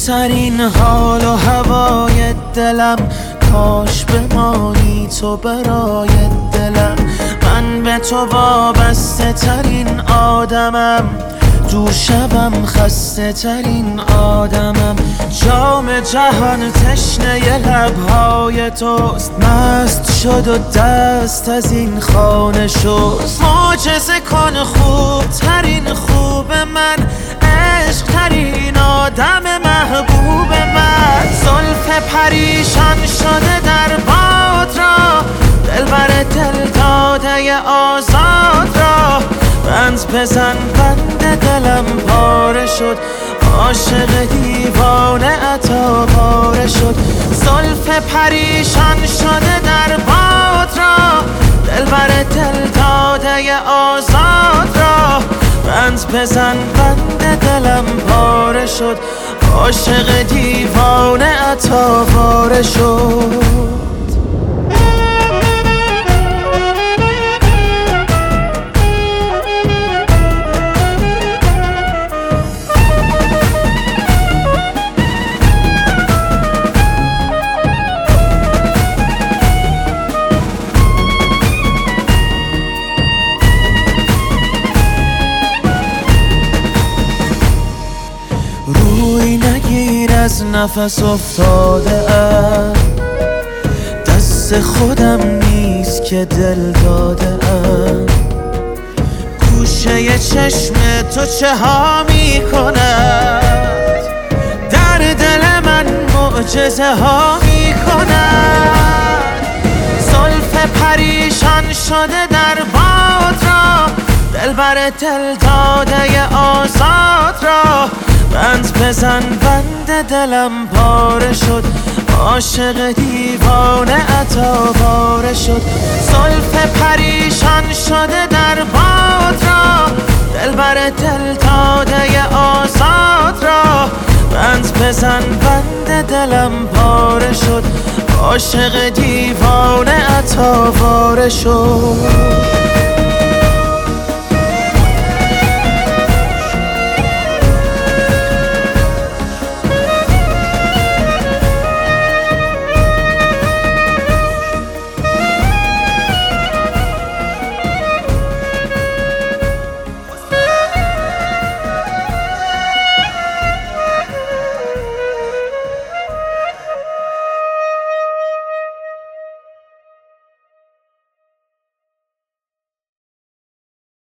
بهترین حال و هوای دلم. کاش بمانی تو برای دلم. من به تو وابسته ترین آدمم. دور شبم خسته ترین آدمم. جام جهان تشنه لبهای توست. مست شد و دست از این خانه شست. معجزه کن خوب ترین خوب من. عشق ترین آزاد را. بند بزن بند دلم پاره شد. عاشق دیوانه عطا پاره شد. زلف پریشان شده در باد را. دلبر دل داده آزاد را. بند بزن بند دلم پاره شد. عاشق دیوانه عطا پاره شد. نفس افتاده ام. دست خودم نیست که دل داده ام. گوشه چشم تو چه ها می کند در دل من معجزه ها می کند زلف پریشان شده در باد را دلبر دل داده آزاد را. بزن بند دلم پاره شد. عاشق دیوانه عطا باره شد. زلف پریشان شده در باد را. دلبر دل داده آزاد را. بند بزن بند دلم پاره شد. عاشق دیوانه عطا باره شد.